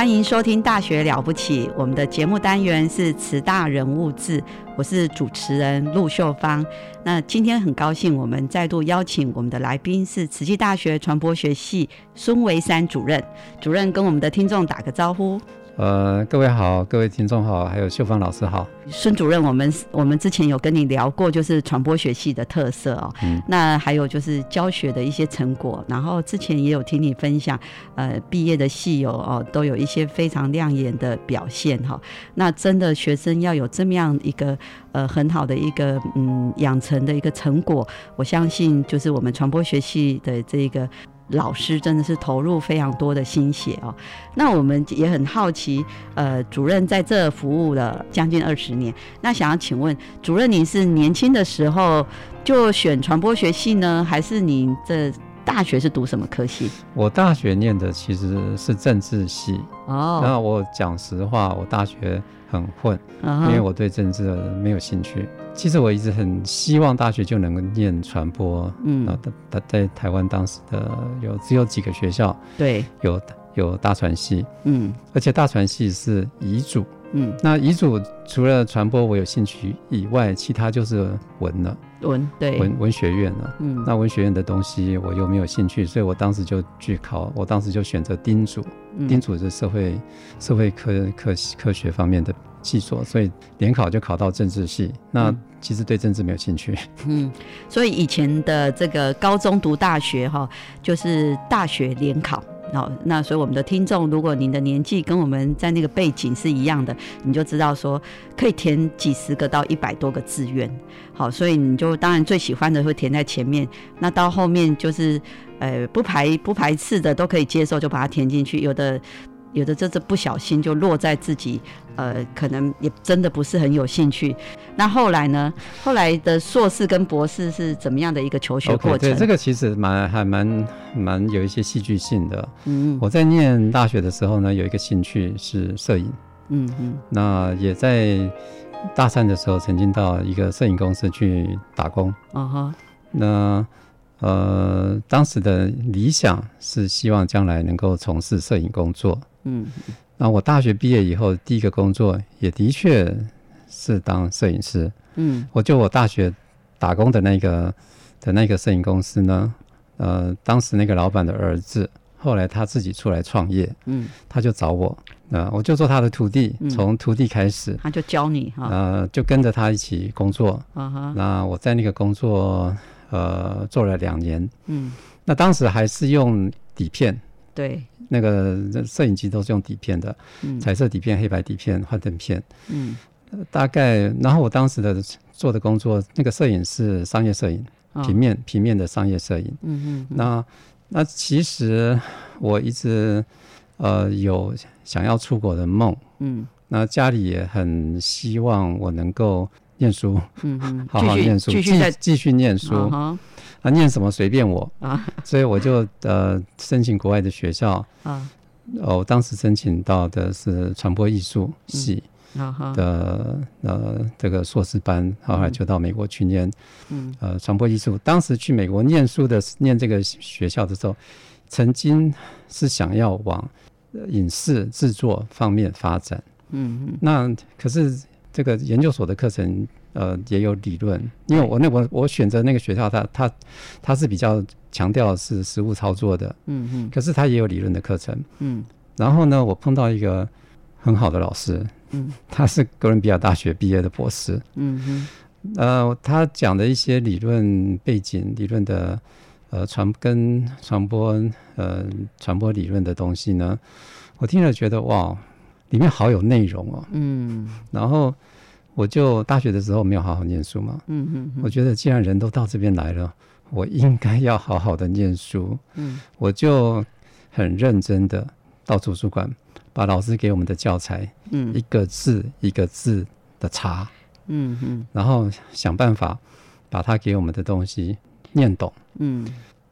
欢迎收听《大学了不起》，我们的节目单元是慈大人物志，我是主持人陆秀芳。那今天很高兴，我们再度邀请我们的来宾是慈济大学传播学系孙维山主任。主任跟我们的听众打个招呼。呃，各位好，各位听众好，还有秀芳老师好。孙主任，我们我们之前有跟你聊过，就是传播学系的特色哦。嗯。那还有就是教学的一些成果，然后之前也有听你分享，呃，毕业的系友哦，都有一些非常亮眼的表现哈。那真的学生要有这么样一个呃很好的一个嗯养成的一个成果，我相信就是我们传播学系的这个。老师真的是投入非常多的心血哦。那我们也很好奇，呃，主任在这服务了将近二十年。那想要请问主任，您是年轻的时候就选传播学系呢，还是您这大学是读什么科系？我大学念的其实是政治系。哦。那我讲实话，我大学很混，因为我对政治没有兴趣。其实我一直很希望大学就能够念传播，嗯，啊，在在台湾当时的有只有几个学校，对，有有大传系，嗯，而且大传系是遗嘱，嗯，那遗嘱除了传播我有兴趣以外，其他就是文了，文对文文学院了，嗯，那文学院的东西我又没有兴趣，所以我当时就去考，我当时就选择丁主，丁主是社会社会科科科学方面的。系所，所以联考就考到政治系。那其实对政治没有兴趣。嗯，所以以前的这个高中读大学哈，就是大学联考。哦，那所以我们的听众，如果您的年纪跟我们在那个背景是一样的，你就知道说可以填几十个到一百多个志愿。好，所以你就当然最喜欢的会填在前面。那到后面就是呃不排不排斥的都可以接受，就把它填进去。有的。有的就是不小心就落在自己，呃，可能也真的不是很有兴趣。那后来呢？后来的硕士跟博士是怎么样的一个求学过程？对，这个其实蛮还蛮蛮有一些戏剧性的。嗯，我在念大学的时候呢，有一个兴趣是摄影。嗯嗯。那也在大三的时候，曾经到一个摄影公司去打工。啊哈。那。呃，当时的理想是希望将来能够从事摄影工作。嗯，那我大学毕业以后，第一个工作也的确是当摄影师。嗯，我就我大学打工的那个的那个摄影公司呢，呃，当时那个老板的儿子，后来他自己出来创业。嗯，他就找我，呃，我就做他的徒弟，从徒弟开始，他就教你哈，呃，就跟着他一起工作。啊哈，那我在那个工作。呃，做了两年，嗯，那当时还是用底片，对，那个摄影机都是用底片的，嗯，彩色底片、黑白底片、幻灯片，嗯，大概，然后我当时的做的工作，那个摄影是商业摄影，平面平面的商业摄影，嗯嗯，那那其实我一直呃有想要出国的梦，嗯，那家里也很希望我能够。念书，嗯嗯，好好念书，继续继续念书，啊，念什么随便我。啊，所以我就呃申请国外的学校。啊，哦，当时申请到的是传播艺术系的呃这个硕士班，后来就到美国去念，嗯。呃传播艺术。当时去美国念书的念这个学校的时候，曾经是想要往影视制作方面发展，嗯嗯，那可是。这个研究所的课程，呃，也有理论，因为我那我我选择那个学校，它它它是比较强调是实物操作的，嗯嗯，可是它也有理论的课程，嗯，然后呢，我碰到一个很好的老师，嗯，他是哥伦比亚大学毕业的博士，嗯哼，呃，他讲的一些理论背景、理论的呃传跟传播呃传播理论的东西呢，我听了觉得哇。里面好有内容哦，嗯，然后我就大学的时候没有好好念书嘛，嗯嗯，我觉得既然人都到这边来了，我应该要好好的念书，嗯，我就很认真的到图书馆把老师给我们的教材，嗯，一个字一个字的查，嗯嗯，然后想办法把他给我们的东西念懂，嗯，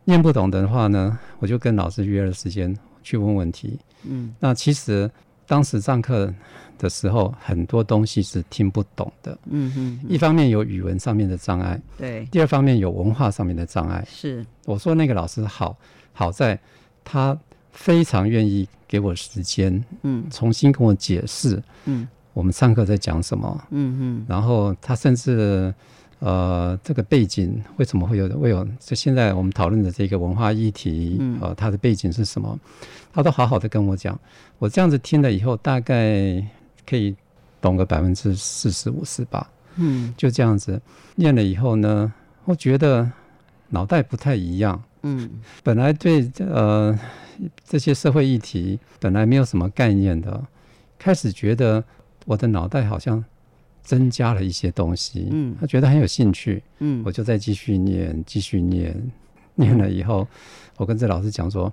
念不懂的话呢，我就跟老师约了时间去问问题，嗯，那其实。当时上课的时候，很多东西是听不懂的。嗯哼，一方面有语文上面的障碍，对；第二方面有文化上面的障碍。是，我说那个老师好，好在他非常愿意给我时间，嗯，重新跟我解释，嗯，我们上课在讲什么，嗯哼，然后他甚至。呃，这个背景为什么会有会有？就现在我们讨论的这个文化议题，嗯呃，它的背景是什么？他都好好的跟我讲。我这样子听了以后，大概可以懂个百分之四十五十吧。嗯，就这样子念了以后呢，我觉得脑袋不太一样。嗯，本来对呃这些社会议题本来没有什么概念的，开始觉得我的脑袋好像。增加了一些东西，嗯，他觉得很有兴趣，嗯，我就再继续念，继续念，念了以后，我跟这老师讲说，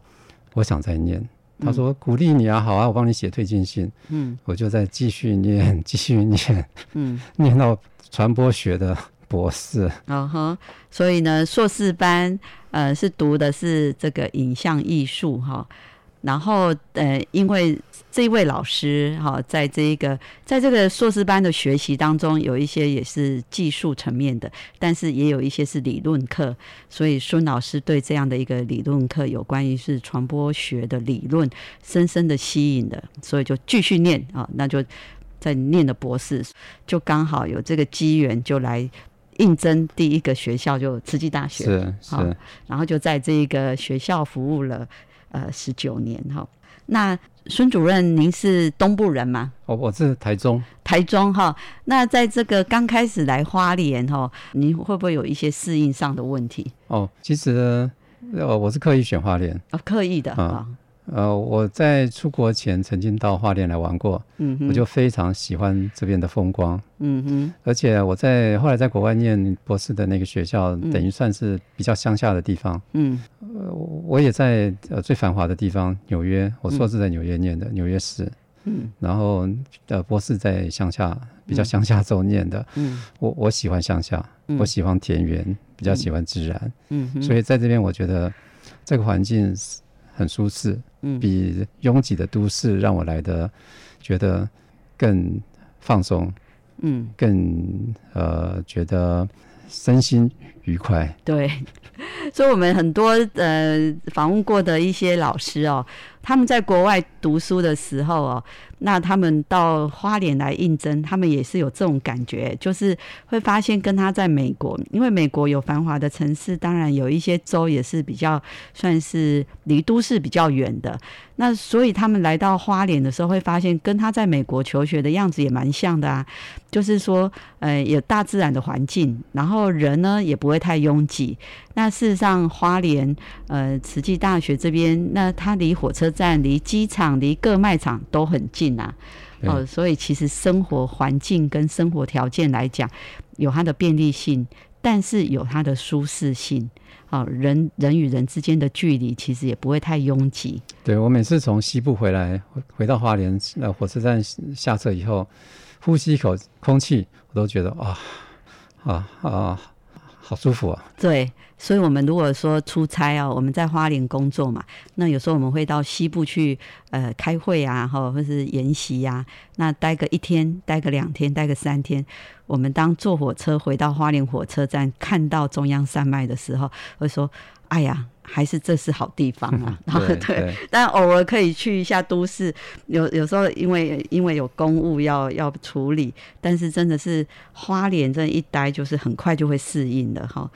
我想再念，他说鼓励你啊，好啊，我帮你写推荐信，嗯，我就再继续念，继续念，嗯，念到传播学的博士，嗯哼，所以呢，硕士班呃是读的是这个影像艺术哈。然后，呃，因为这位老师哈，在这一个在这个硕士班的学习当中，有一些也是技术层面的，但是也有一些是理论课，所以孙老师对这样的一个理论课，有关于是传播学的理论，深深的吸引的，所以就继续念啊，那就在念的博士，就刚好有这个机缘，就来应征第一个学校，就慈济大学，是是，然后就在这一个学校服务了。呃，十九年哈。那孙主任，您是东部人吗？哦我是台中，台中哈。那在这个刚开始来花莲哈，您会不会有一些适应上的问题？哦，其实呃，我是刻意选花莲，哦，刻意的啊。呃，我在出国前曾经到花莲来玩过，嗯，我就非常喜欢这边的风光，嗯哼，而且我在后来在国外念博士的那个学校，等于算是比较乡下的地方，嗯，呃，我也在呃最繁华的地方纽约，我硕士在纽约念的纽约市，嗯，然后呃博士在乡下比较乡下州念的，嗯，我我喜欢乡下，我喜欢田园，比较喜欢自然，嗯，所以在这边我觉得这个环境很舒适。比拥挤的都市让我来的觉得更放松，嗯，更呃觉得身心愉快。对，所以我们很多呃访问过的一些老师哦，他们在国外读书的时候哦。那他们到花莲来应征，他们也是有这种感觉，就是会发现跟他在美国，因为美国有繁华的城市，当然有一些州也是比较算是离都市比较远的。那所以他们来到花莲的时候，会发现跟他在美国求学的样子也蛮像的啊，就是说，呃，有大自然的环境，然后人呢也不会太拥挤。那事实上，花莲呃慈济大学这边，那它离火车站、离机场、离各卖场都很近。啊，哦，所以其实生活环境跟生活条件来讲，有它的便利性，但是有它的舒适性。哦，人人与人之间的距离其实也不会太拥挤。对我每次从西部回来，回到花莲，呃，火车站下车以后，呼吸一口空气，我都觉得啊啊啊，好舒服啊。对。所以，我们如果说出差啊，我们在花莲工作嘛，那有时候我们会到西部去，呃，开会啊，或，或是研习呀，那待个一天，待个两天，待个三天。我们当坐火车回到花莲火车站，看到中央山脉的时候，会说：“哎呀，还是这是好地方啊。对对。但偶尔可以去一下都市，有有时候因为因为有公务要要处理，但是真的是花莲这一待就是很快就会适应的哈。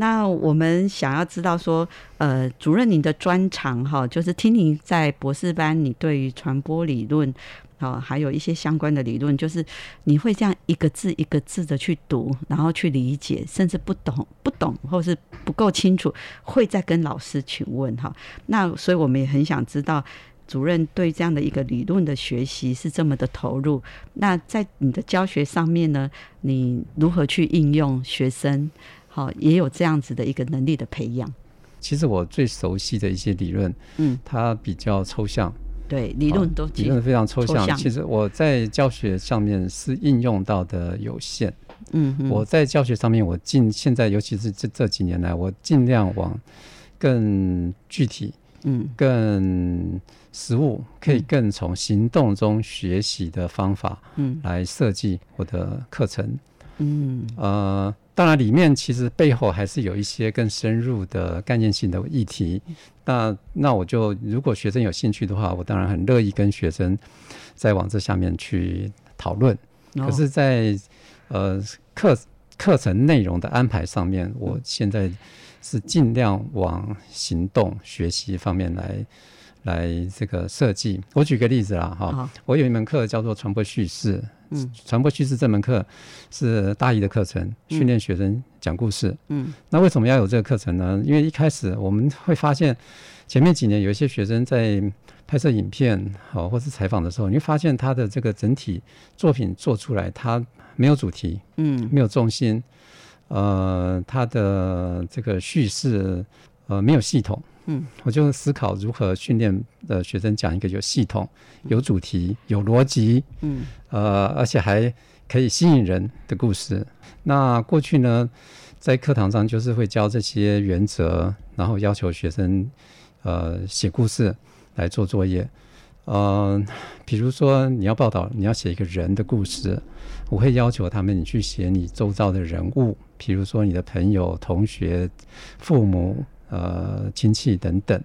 那我们想要知道说，呃，主任您的专长哈，就是听您在博士班，你对于传播理论，好，还有一些相关的理论，就是你会这样一个字一个字的去读，然后去理解，甚至不懂不懂或是不够清楚，会再跟老师询问哈。那所以我们也很想知道，主任对这样的一个理论的学习是这么的投入，那在你的教学上面呢，你如何去应用学生？好，也有这样子的一个能力的培养。其实我最熟悉的一些理论，嗯，它比较抽象。对，理论都理论非常抽象。其实我在教学上面是应用到的有限。嗯，我在教学上面，我尽现在尤其是这这几年来，我尽量往更具体、嗯，更实物，可以更从行动中学习的方法，嗯，来设计我的课程。嗯，呃。当然，里面其实背后还是有一些更深入的概念性的议题。那那我就如果学生有兴趣的话，我当然很乐意跟学生再往这下面去讨论。可是，在呃课课程内容的安排上面，我现在是尽量往行动学习方面来来这个设计。我举个例子啦，哈，我有一门课叫做传播叙事。嗯，传播叙事这门课是大一的课程，训练学生讲故事。嗯，那为什么要有这个课程呢？因为一开始我们会发现，前面几年有一些学生在拍摄影片，好或是采访的时候，你会发现他的这个整体作品做出来，他没有主题，嗯，没有重心，呃，他的这个叙事，呃，没有系统。嗯，我就思考如何训练的学生讲一个有系统、有主题、有逻辑，嗯，呃，而且还可以吸引人的故事。那过去呢，在课堂上就是会教这些原则，然后要求学生呃写故事来做作业。呃，比如说你要报道，你要写一个人的故事，我会要求他们你去写你周遭的人物，比如说你的朋友、同学、父母。呃，亲戚等等，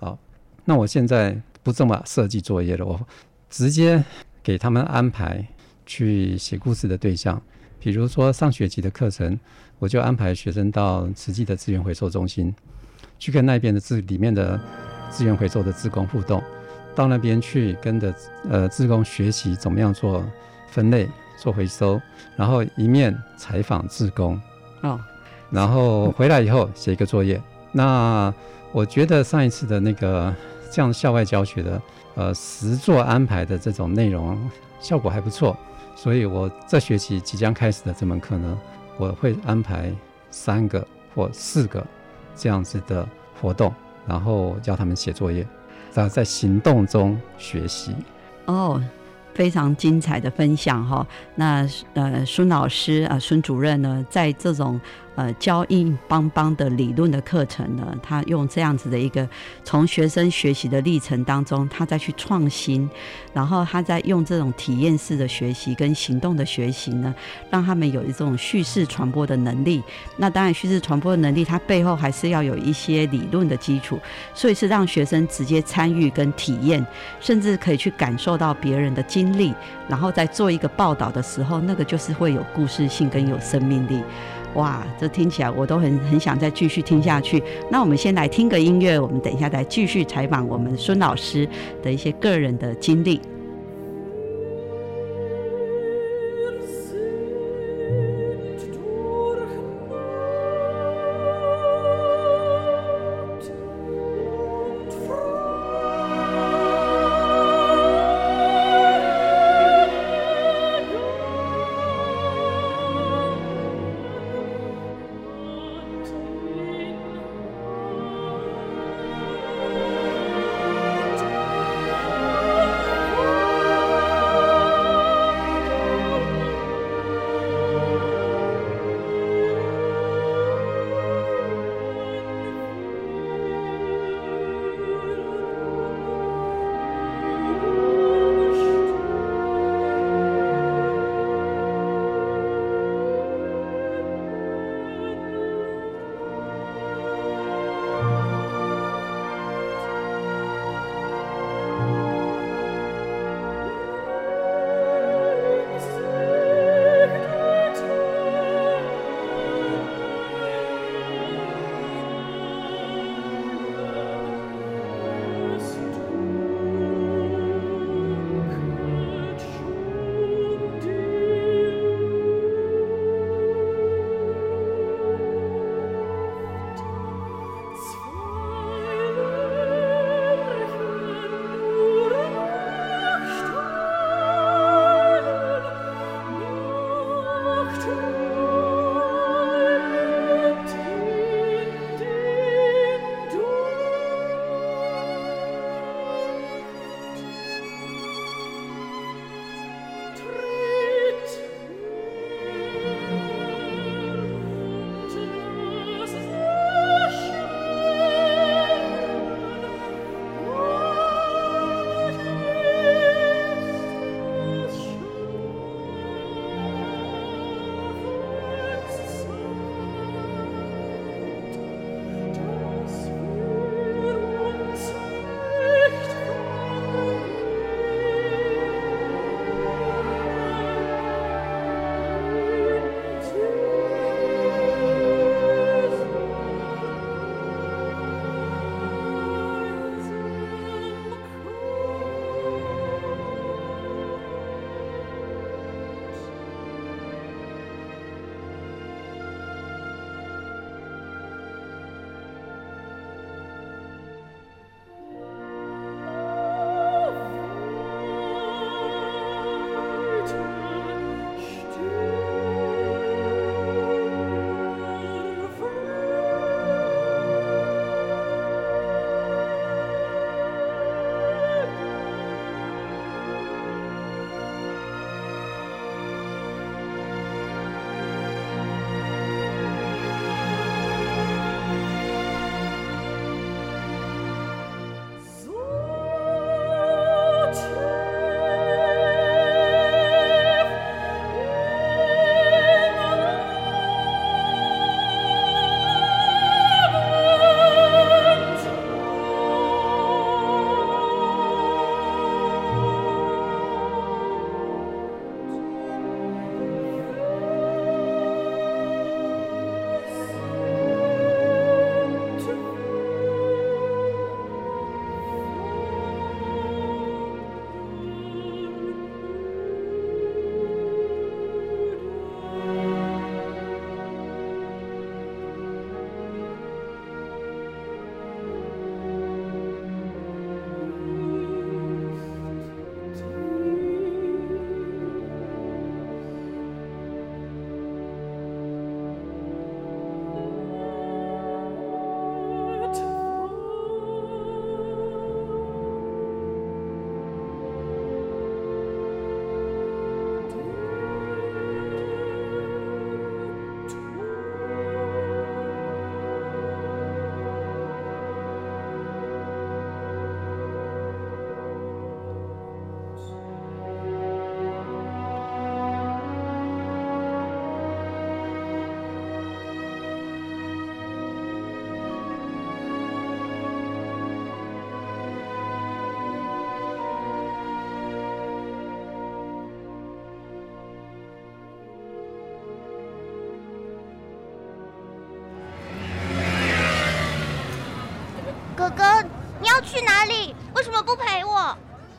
好，那我现在不这么设计作业了，我直接给他们安排去写故事的对象，比如说上学期的课程，我就安排学生到实际的资源回收中心，去跟那边的资里面的资源回收的职工互动，到那边去跟着呃职工学习怎么样做分类、做回收，然后一面采访职工，哦，然后回来以后写一个作业。那我觉得上一次的那个这样校外教学的呃实作安排的这种内容效果还不错，所以我这学期即将开始的这门课呢，我会安排三个或四个这样子的活动，然后教他们写作业，在在行动中学习。哦，非常精彩的分享哈。那呃，孙老师啊，孙主任呢，在这种。呃，教硬邦邦的理论的课程呢，他用这样子的一个从学生学习的历程当中，他再去创新，然后他在用这种体验式的学习跟行动的学习呢，让他们有一种叙事传播的能力。那当然，叙事传播的能力，它背后还是要有一些理论的基础，所以是让学生直接参与跟体验，甚至可以去感受到别人的经历，然后在做一个报道的时候，那个就是会有故事性跟有生命力。哇，这听起来我都很很想再继续听下去。那我们先来听个音乐，我们等一下再继续采访我们孙老师的一些个人的经历。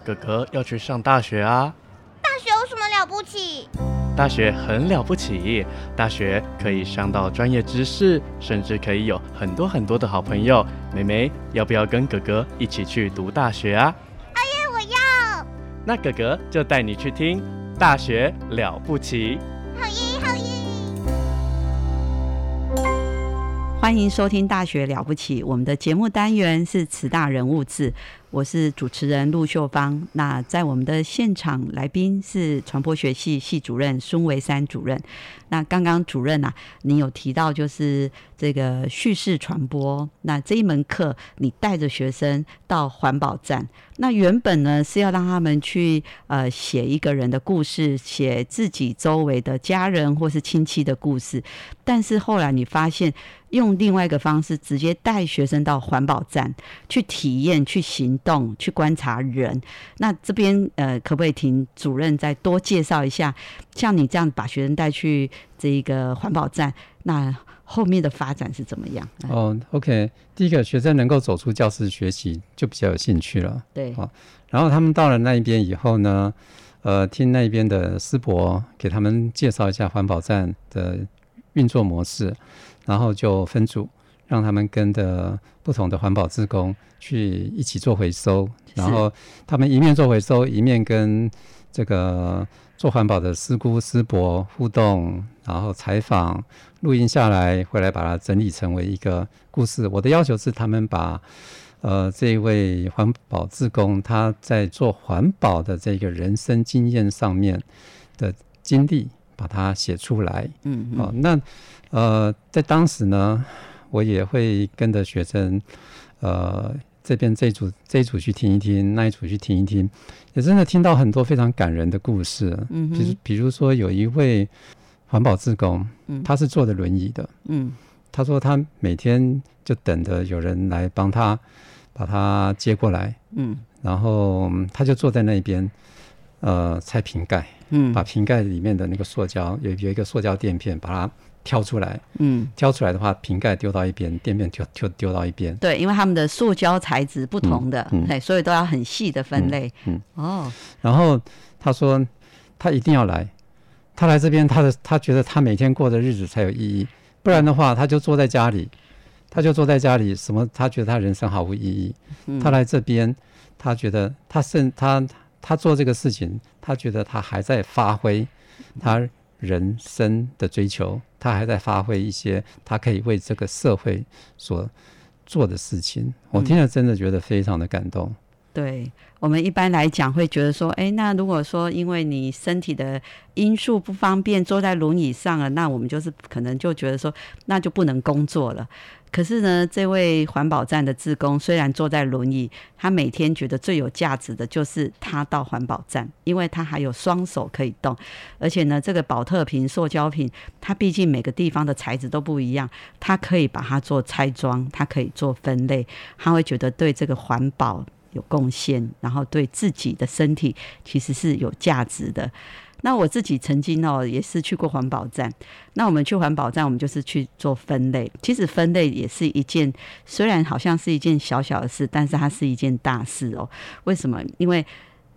哥哥要去上大学啊！大学有什么了不起？大学很了不起，大学可以上到专业知识，甚至可以有很多很多的好朋友。妹妹，要不要跟哥哥一起去读大学啊？阿耶，我要。那哥哥就带你去听《大学了不起》。欢迎收听《大学了不起》，我们的节目单元是“慈大人物志”。我是主持人陆秀芳。那在我们的现场来宾是传播学系系主任孙维山主任。那刚刚主任啊，你有提到就是这个叙事传播。那这一门课，你带着学生到环保站。那原本呢是要让他们去呃写一个人的故事，写自己周围的家人或是亲戚的故事。但是后来你发现，用另外一个方式，直接带学生到环保站去体验、去行。动去观察人，那这边呃，可不可以请主任再多介绍一下？像你这样把学生带去这一个环保站，那后面的发展是怎么样？哦，OK，第一个学生能够走出教室学习，就比较有兴趣了。对，好，然后他们到了那一边以后呢，呃，听那边的师伯给他们介绍一下环保站的运作模式，然后就分组。让他们跟着不同的环保志工去一起做回收，然后他们一面做回收，一面跟这个做环保的师姑师伯互动，然后采访、录音下来，回来把它整理成为一个故事。我的要求是，他们把呃这一位环保志工他在做环保的这个人生经验上面的经历，把它写出来。嗯，好，那呃在当时呢。我也会跟着学生，呃，这边这组这一组去听一听，那一组去听一听，也真的听到很多非常感人的故事。嗯，比如比如说有一位环保志工，嗯，他是坐着轮椅的，嗯，他说他每天就等着有人来帮他把他接过来，嗯，然后他就坐在那边，呃，拆瓶盖，嗯，把瓶盖里面的那个塑胶有有一个塑胶垫片，把它。挑出来，嗯，挑出来的话，瓶盖丢到一边，垫片丢丢丢到一边。对，因为他们的塑胶材质不同的，哎，所以都要很细的分类。嗯，哦。然后他说，他一定要来，他来这边，他的他觉得他每天过的日子才有意义，不然的话，他就坐在家里，他就坐在家里，什么？他觉得他人生毫无意义。他来这边，他觉得他甚他他做这个事情，他觉得他还在发挥他。人生的追求，他还在发挥一些他可以为这个社会所做的事情。我听了真的觉得非常的感动。对我们一般来讲会觉得说，哎，那如果说因为你身体的因素不方便坐在轮椅上了，那我们就是可能就觉得说，那就不能工作了。可是呢，这位环保站的职工虽然坐在轮椅，他每天觉得最有价值的就是他到环保站，因为他还有双手可以动，而且呢，这个保特瓶、塑胶瓶，它毕竟每个地方的材质都不一样，他可以把它做拆装，它可以做分类，他会觉得对这个环保有贡献，然后对自己的身体其实是有价值的。那我自己曾经哦，也是去过环保站。那我们去环保站，我们就是去做分类。其实分类也是一件，虽然好像是一件小小的事，但是它是一件大事哦。为什么？因为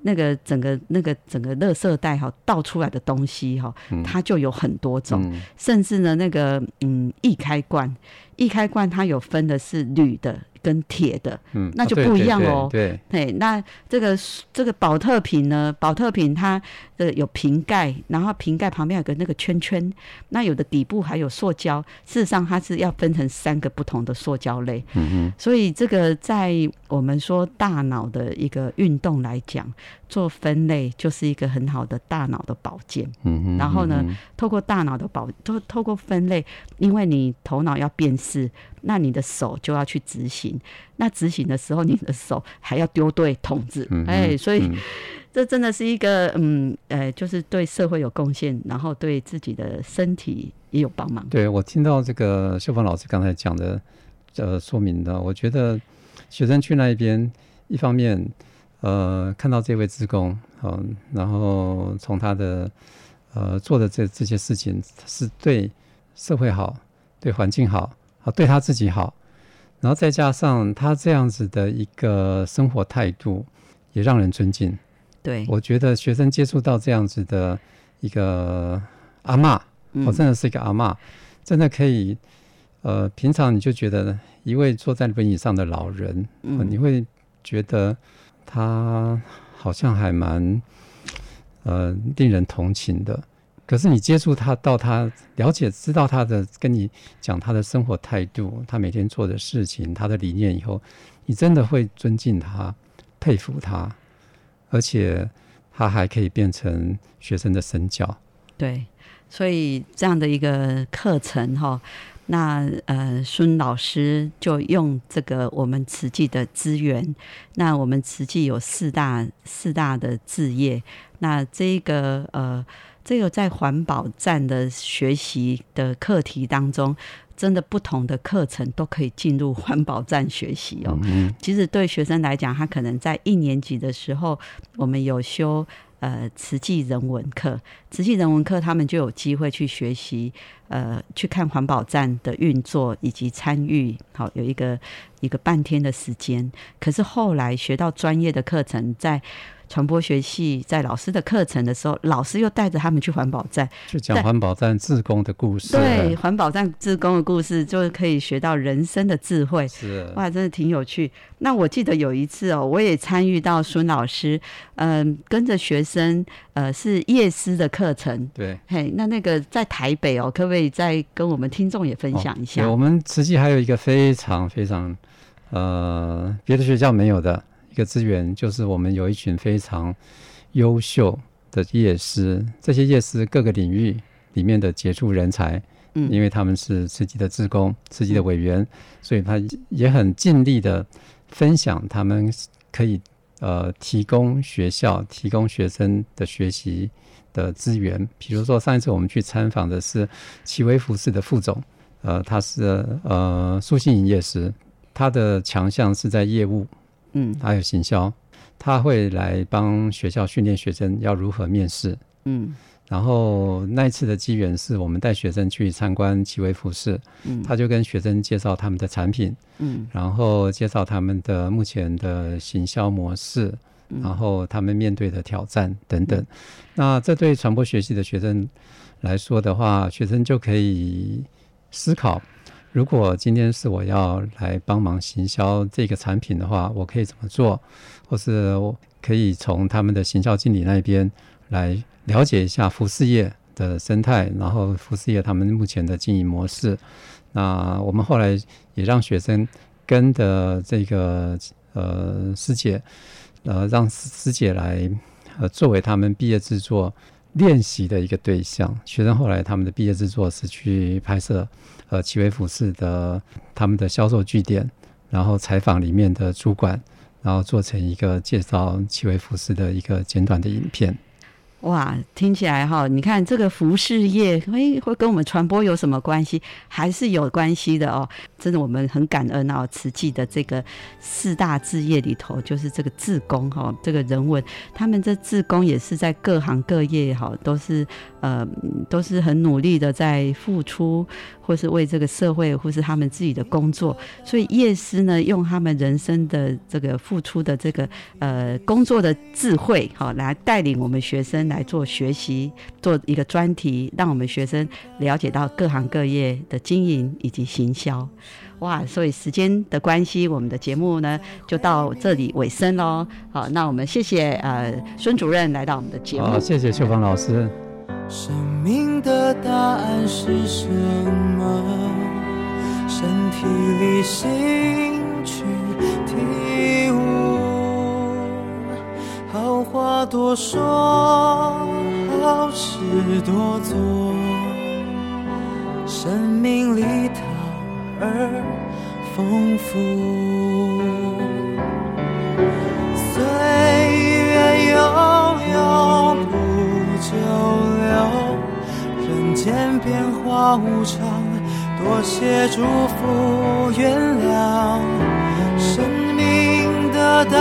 那个整个那个整个垃圾袋哈倒出来的东西哈，它就有很多种，甚至呢那个嗯易开罐，易开罐它有分的是铝的。跟铁的，嗯，那就不一样哦。对，对，那这个这个保特瓶呢？保特瓶它的有瓶盖，然后瓶盖旁边有个那个圈圈，那有的底部还有塑胶。事实上，它是要分成三个不同的塑胶类。嗯嗯。所以这个在我们说大脑的一个运动来讲，做分类就是一个很好的大脑的保健。嗯嗯。然后呢，透过大脑的保，透透过分类，因为你头脑要辨识。那你的手就要去执行，那执行的时候，你的手还要丢对筒子，嗯哎，所以 这真的是一个，嗯，呃，就是对社会有贡献，然后对自己的身体也有帮忙。对我听到这个秀芳老师刚才讲的，呃，说明的，我觉得学生去那一边，一方面，呃，看到这位职工，嗯，然后从他的，呃，做的这这些事情是对社会好，对环境好。对他自己好，然后再加上他这样子的一个生活态度，也让人尊敬。对，我觉得学生接触到这样子的一个阿嬷，我真的是一个阿嬷，真的可以。呃，平常你就觉得一位坐在轮椅上的老人，嗯你会觉得他好像还蛮呃令人同情的。可是你接触他，到他了解、知道他的，跟你讲他的生活态度，他每天做的事情，他的理念以后，你真的会尊敬他、佩服他，而且他还可以变成学生的身教。对，所以这样的一个课程哈。那呃，孙老师就用这个我们慈济的资源。那我们慈济有四大四大的置业。那这个呃，这个在环保站的学习的课题当中，真的不同的课程都可以进入环保站学习哦。其实对学生来讲，他可能在一年级的时候，我们有修。呃，慈济人文课，慈济人文课，他们就有机会去学习，呃，去看环保站的运作以及参与，好有一个一个半天的时间。可是后来学到专业的课程，在。传播学系在老师的课程的时候，老师又带着他们去环保站，去讲环保站自工的故事。对，环保站自工的故事，就可以学到人生的智慧。是哇，真的挺有趣。那我记得有一次哦，我也参与到孙老师，嗯，跟着学生，呃，是夜师的课程。对，嘿，那那个在台北哦，可不可以再跟我们听众也分享一下？我们实际还有一个非常非常，呃，别的学校没有的。一个资源就是我们有一群非常优秀的业师，这些业师各个领域里面的杰出人才，嗯，因为他们是慈济的职工、慈济的委员，所以他也很尽力的分享他们可以呃提供学校、提供学生的学习的资源。比如说上一次我们去参访的是奇威服饰的副总，呃，他是呃苏信营业师，他的强项是在业务。嗯，还有行销，他会来帮学校训练学生要如何面试。嗯，然后那一次的机缘是我们带学生去参观奇威服饰，嗯，他就跟学生介绍他们的产品，嗯，然后介绍他们的目前的行销模式，然后他们面对的挑战等等。那这对传播学系的学生来说的话，学生就可以思考。如果今天是我要来帮忙行销这个产品的话，我可以怎么做？或是我可以从他们的行销经理那边来了解一下服饰业的生态，然后服饰业他们目前的经营模式。那我们后来也让学生跟的这个呃师姐，呃让师师姐来呃作为他们毕业制作练习的一个对象。学生后来他们的毕业制作是去拍摄。呃，奇威服饰的他们的销售据点，然后采访里面的主管，然后做成一个介绍奇威服饰的一个简短的影片。哇，听起来哈，你看这个服饰业，会会跟我们传播有什么关系？还是有关系的哦。真的，我们很感恩哦，慈济的这个四大置业里头，就是这个志工哈，这个人文，他们这志工也是在各行各业哈，都是呃，都是很努力的在付出，或是为这个社会，或是他们自己的工作。所以夜师呢，用他们人生的这个付出的这个呃工作的智慧哈，来带领我们学生来做学习，做一个专题，让我们学生了解到各行各业的经营以及行销。哇，所以时间的关系，我们的节目呢就到这里尾声喽。好，那我们谢谢呃孙主任来到我们的节目。好，谢谢秋芳老师。生命的答案是什么？身体力行话多说，好事多做。生命里它。而丰富，岁月悠悠不久留，人间变化无常，多谢祝福原谅。生命的答